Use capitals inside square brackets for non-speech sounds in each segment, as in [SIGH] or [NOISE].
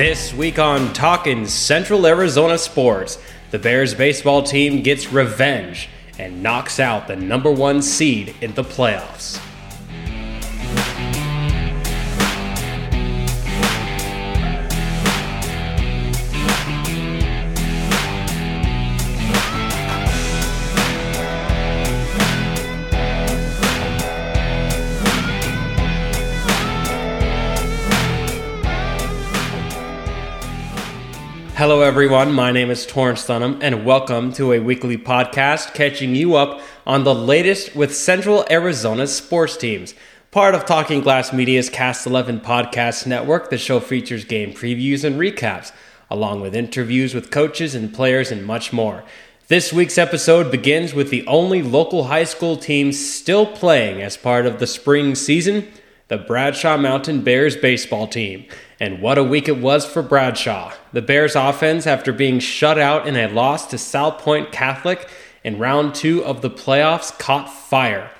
This week on Talking Central Arizona Sports, the Bears baseball team gets revenge and knocks out the number one seed in the playoffs. Everyone. My name is Torrence Dunham, and welcome to a weekly podcast catching you up on the latest with Central Arizona sports teams. Part of Talking Glass Media's Cast 11 podcast network, the show features game previews and recaps, along with interviews with coaches and players and much more. This week's episode begins with the only local high school team still playing as part of the spring season the Bradshaw Mountain Bears baseball team. And what a week it was for Bradshaw. The Bears offense, after being shut out in a loss to Salpointe Catholic in round two of the playoffs, caught fire,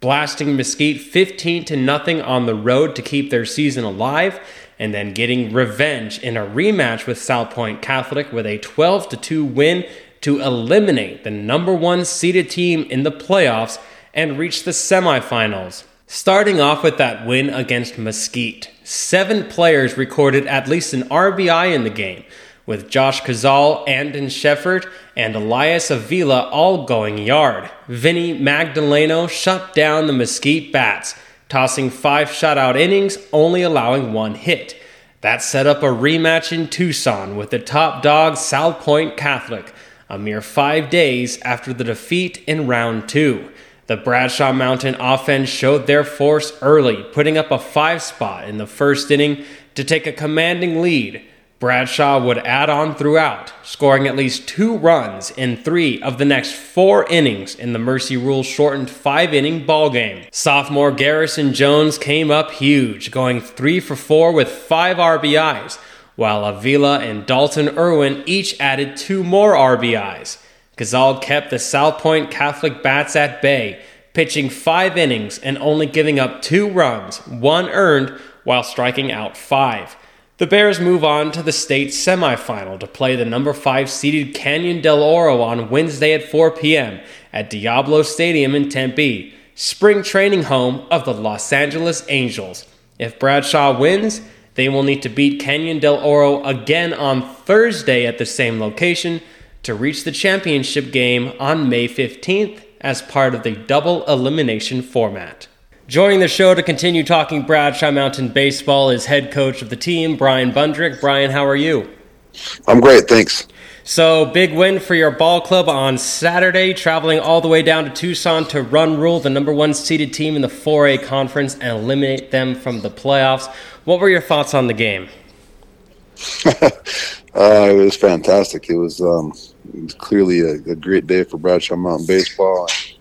blasting Mesquite 15 to nothing on the road to keep their season alive, and then getting revenge in a rematch with Salpointe Catholic with a 12 to 2 win to eliminate the number one seeded team in the playoffs and reach the semifinals. Starting off with that win against Mesquite, seven players recorded at least an RBI in the game, with Josh Kazal, Andon Shefford, and Elias Avila all going yard. Vinny Magdaleno shut down the Mesquite bats, tossing five shutout innings, only allowing one hit. That set up a rematch in Tucson with the top dog Salpointe Catholic, a mere five days after the defeat in round two. The Bradshaw Mountain offense showed their force early, putting up a five spot in the first inning to take a commanding lead. Bradshaw would add on throughout, scoring at least two runs in three of the next four innings in the Mercy Rule shortened five inning ballgame. Sophomore Garrison Jones came up huge, going three for four with five RBIs, while Avila and Dalton Irwin each added two more RBIs. Gazal kept the Salpointe Catholic Bats at bay, pitching five innings and only giving up two runs, one earned, while striking out five. The Bears move on to the state semifinal to play the number 5 seeded Canyon del Oro on Wednesday at 4 p.m. at Diablo Stadium in Tempe, spring training home of the Los Angeles Angels. If Bradshaw wins, they will need to beat Canyon del Oro again on Thursday at the same location to reach the championship game on May 15th as part of the double elimination format. Joining the show to continue talking Bradshaw Mountain baseball is head coach of the team, Brian Bundrick. Brian, how are you? I'm great, thanks. So, big win for your ball club on Saturday, traveling all the way down to Tucson to run rule the number one seeded team in the 4A conference and eliminate them from the playoffs. What were your thoughts on the game? [LAUGHS] Uh, it was fantastic. It was, um, it was clearly a, a, great day for Bradshaw Mountain baseball, and,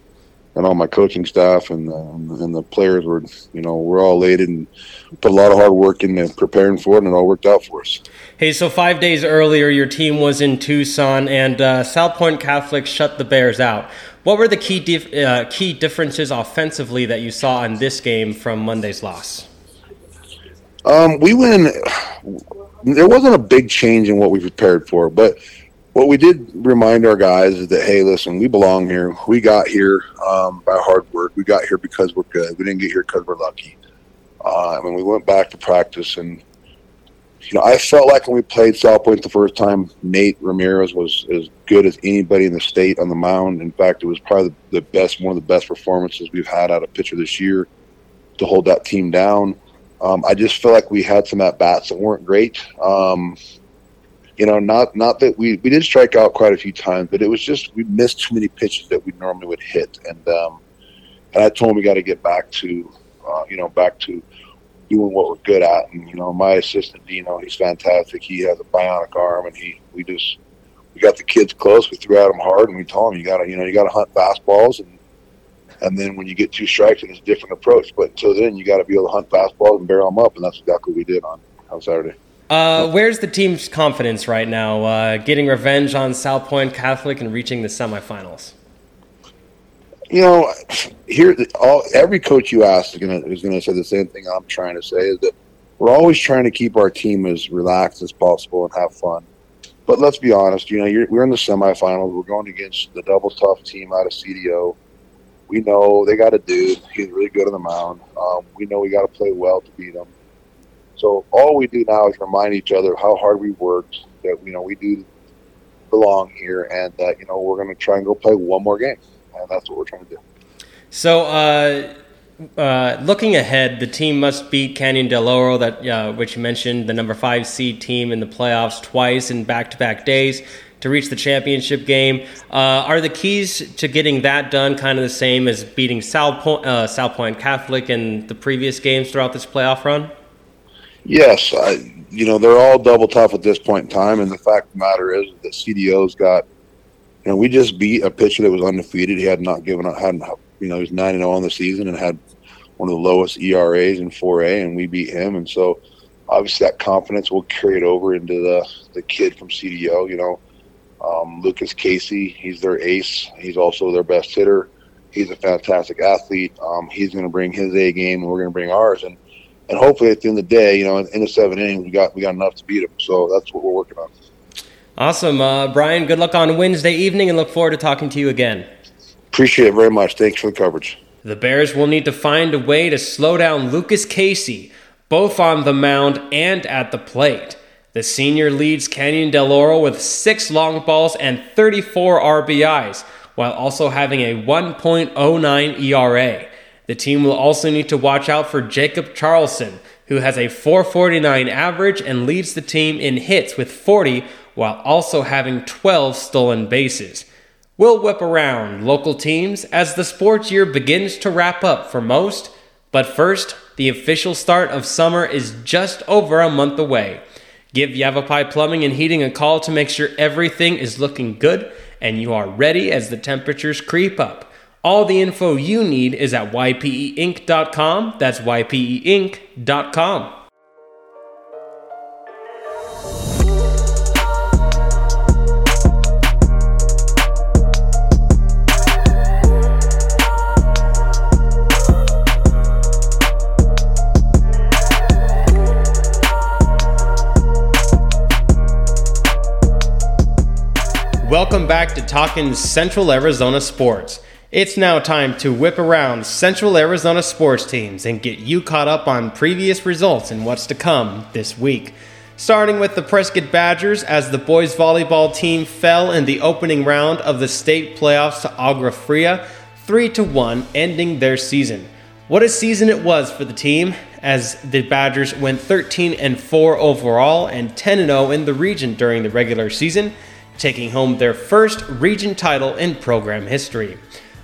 and all my coaching staff and uh, and the players were, you know, we're all elated and put a lot of hard work into preparing for it, and it all worked out for us. Hey, so five days earlier, your team was in Tucson, and uh, Salpointe Catholic shut the Bears out. What were the key dif- uh, key differences offensively that you saw in this game from Monday's loss? Um, we went there wasn't a big change in what we prepared for, but what we did remind our guys is that hey, listen, we belong here. We got here um, by hard work. We got here because we're good. We didn't get here because we're lucky. Uh, and we went back to practice, and you know, I felt like when we played Salpointe the first time, Nate Ramirez was as good as anybody in the state on the mound. In fact, it was probably the best, one of the best performances we've had out of pitcher this year to hold that team down. Um, I just feel like we had some at bats that weren't great. Um, you know, not not that we we did strike out quite a few times, but it was just we missed too many pitches that we normally would hit, and um, and I told him we got to get back to, uh, you know, back to doing what we're good at. And you know, my assistant Dino, he's fantastic. He has a bionic arm, and he we just we got the kids close. We threw at them hard, and we told him you got to you know you got to hunt fastballs and and then when you get two strikes, and it's a different approach. But until then, you got to be able to hunt fastballs and barrel them up, and that's exactly what we did on, on Saturday. Uh, where's the team's confidence right now? Uh, getting revenge on Salpointe Catholic and reaching the semifinals. You know, here all every coach you ask is gonna is gonna say the same thing I'm trying to say is that we're always trying to keep our team as relaxed as possible and have fun. But let's be honest, you know, we're in the semifinals. We're going against the double tough team out of CDO. We know they got a dude. He's really good on the mound. Um, we know we got to play well to beat them. So all we do now is remind each other how hard we worked. That you know we do belong here, and that you know we're going to try and go play one more game, and that's what we're trying to do. So. Uh uh, looking ahead, the team must beat Canyon Del Oro, that uh, which you mentioned, the number five seed team in the playoffs twice in back-to-back days to reach the championship game. Uh, are the keys to getting that done kind of the same as beating South uh, Salpointe Catholic in the previous games throughout this playoff run? Yes, I, you know they're all double tough at this point in time, and the fact of the matter is that CDO's got. You know, we just beat a pitcher that was undefeated. He had not given up, hadn't you know, he was nine and zero oh on the season and had one of the lowest ERAs in 4A, and we beat him. And so, obviously, that confidence will carry it over into the the kid from CDO. You know, um, Lucas Casey, he's their ace. He's also their best hitter. He's a fantastic athlete. Um, he's going to bring his A game, and we're going to bring ours. And and hopefully, at the end of the day, you know, in, in the seven innings, we got we got enough to beat them. So that's what we're working on. Awesome, uh, Brian. Good luck on Wednesday evening, and look forward to talking to you again. Appreciate it very much. Thanks for the coverage. The Bears will need to find a way to slow down Lucas Casey, both on the mound and at the plate. The senior leads Canyon Del Oro with six long balls and 34 RBIs, while also having a 1.09 ERA. The team will also need to watch out for Jacob Charlson, who has a 449 average and leads the team in hits with 40, while also having 12 stolen bases. We'll whip around local teams as the sports year begins to wrap up for most, but first, the official start of summer is just over a month away. Give Yavapai Plumbing and Heating a call to make sure everything is looking good and you are ready as the temperatures creep up. All the info you need is at ypeinc.com. That's ypeinc.com. Welcome back to Talking Central Arizona Sports. It's now time to whip around Central Arizona sports teams and get you caught up on previous results and what's to come this week. Starting with the Prescott Badgers, as the boys volleyball team fell in the opening round of the state playoffs to Agua Fria, 3 to 1, ending their season. What a season it was for the team, as the Badgers went 13 and 4 overall and 10 and 0 in the region during the regular season taking home their first region title in program history.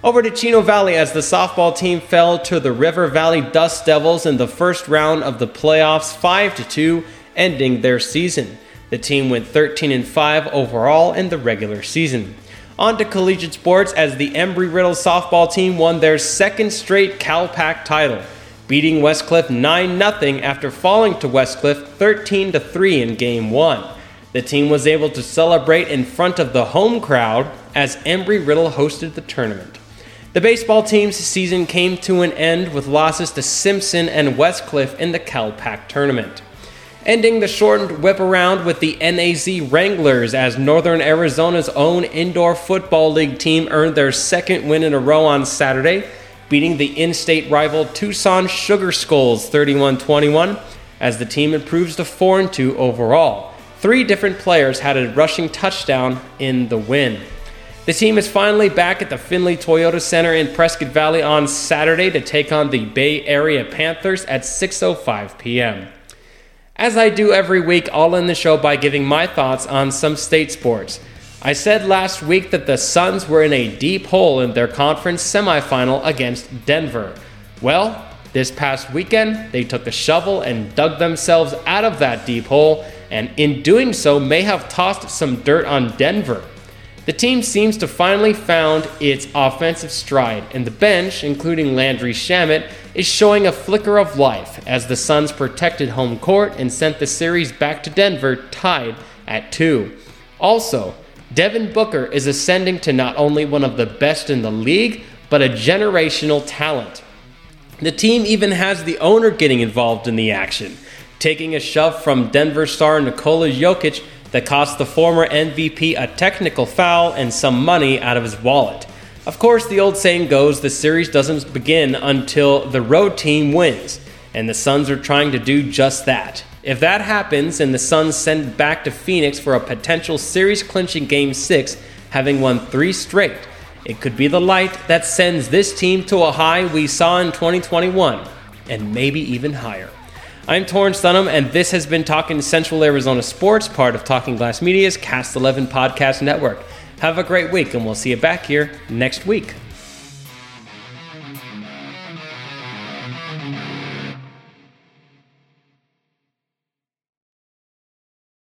Over to Chino Valley as the softball team fell to the River Valley Dust Devils in the first round of the playoffs 5 2, ending their season. The team went 13 and 5 overall in the regular season. On to collegiate sports as the Embry Riddle softball team won their second straight Cal Pac title, beating Westcliff 9 0 after falling to Westcliff 13 3 in game 1. The team was able to celebrate in front of the home crowd as Embry Riddle hosted the tournament. The baseball team's season came to an end with losses to Simpson and Westcliff in the Cal Pac tournament. Ending the shortened whip around with the NAZ Wranglers as Northern Arizona's own indoor football league team earned their second win in a row on Saturday, beating the in state rival Tucson Sugar Skulls 31 21 as the team improves to 4 2 overall. Three different players had a rushing touchdown in the win. The team is finally back at the Findlay Toyota Center in Prescott Valley on Saturday to take on the Bay Area Panthers at 6:05 p.m. As I do every week, I'll end the show by giving my thoughts on some state sports. I said last week that the Suns were in a deep hole in their conference semifinal against Denver. Well, this past weekend, they took a shovel and dug themselves out of that deep hole and in doing so may have tossed some dirt on Denver. The team seems to finally found its offensive stride, and the bench, including Landry Shamet, is showing a flicker of life as the Suns protected home court and sent the series back to Denver tied at 2. Also, Devin Booker is ascending to not only one of the best in the league, but a generational talent. The team even has the owner getting involved in the action. taking a shove from Denver star Nikola Jokic that cost the former MVP a technical foul and some money out of his wallet. Of course, the old saying goes the series doesn't begin until the road team wins, and the Suns are trying to do just that. If that happens and the Suns send back to Phoenix for a potential series clinching Game 6, having won three straight, it could be the light that sends this team to a high we saw in 2021, and maybe even higher. I'm Torrence Dunham, and this has been Talking Central Arizona Sports, part of Talking Glass Media's Cast 11 podcast network. Have a great week, and we'll see you back here next week.